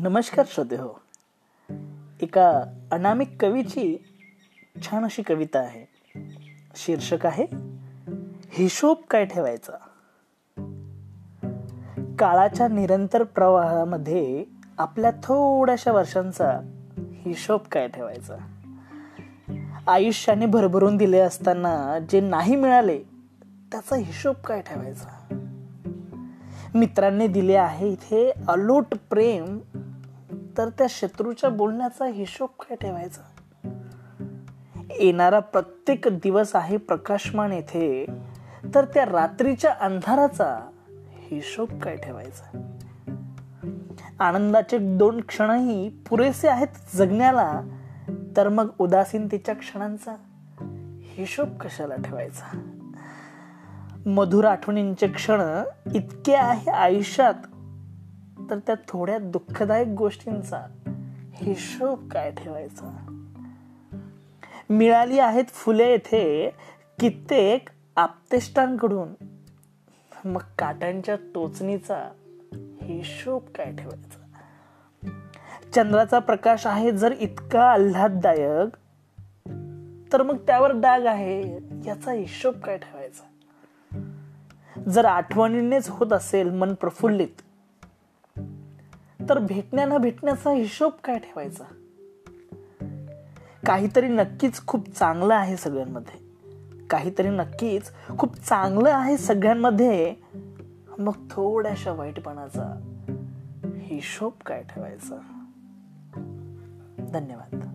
नमस्कार श्रोते हो. एका अनामिक कवीची छान अशी कविता आहे. शीर्षक आहे हिशोब काय ठेवायचा? काळाच्या निरंतर प्रवाहामध्ये आपल्या थोड्याशा वर्षांचा हिशोब काय ठेवायचा? आयुष्याने भरभरून दिले असताना जे नाही मिळाले त्याचा हिशोब काय ठेवायचा? मित्रांनी दिले आहे. इथे अलोट प्रेम तर त्या शत्रूच्या बोलण्याचा हिशोब काय ठेवायचा? येणारा प्रत्येक दिवस आहे प्रकाशमान येथे तर त्या रात्रीच्या अंधाराचा हिशोब काय ठेवायचा? आनंदाचे दोन क्षणही पुरेसे आहेत जगण्याला तर मग उदासीनतेच्या क्षणांचा हिशोब कशाला ठेवायचा? मधुर आठवणींचे क्षण इतके आहे आयुष्यात. तर त्या थोड्या दुःखदायक गोष्टींचा हिशोब काय ठेवायचा? मिळाली आहेत फुले येथे कित्येक आपतेष्टांकडून. मग काट्यांच्या टोचणीचा हिशोब काय ठेवायचा? चंद्राचा प्रकाश आहे जर इतका आल्हाददायक तर मग त्यावर डाग आहे याचा हिशोब काय ठेवायचा? जर आठवणीनेच होत असेल मन प्रफुल्लित तर भेटण्या न भेटण्याचा हिशोब काय ठेवायचा? काहीतरी नक्कीच खूप चांगलं आहे सगळ्यांमध्ये. काहीतरी नक्कीच खूप चांगलं आहे सगळ्यांमध्ये. मग थोड्याशा वाईटपणाचा हिशोब काय ठेवायचा? धन्यवाद.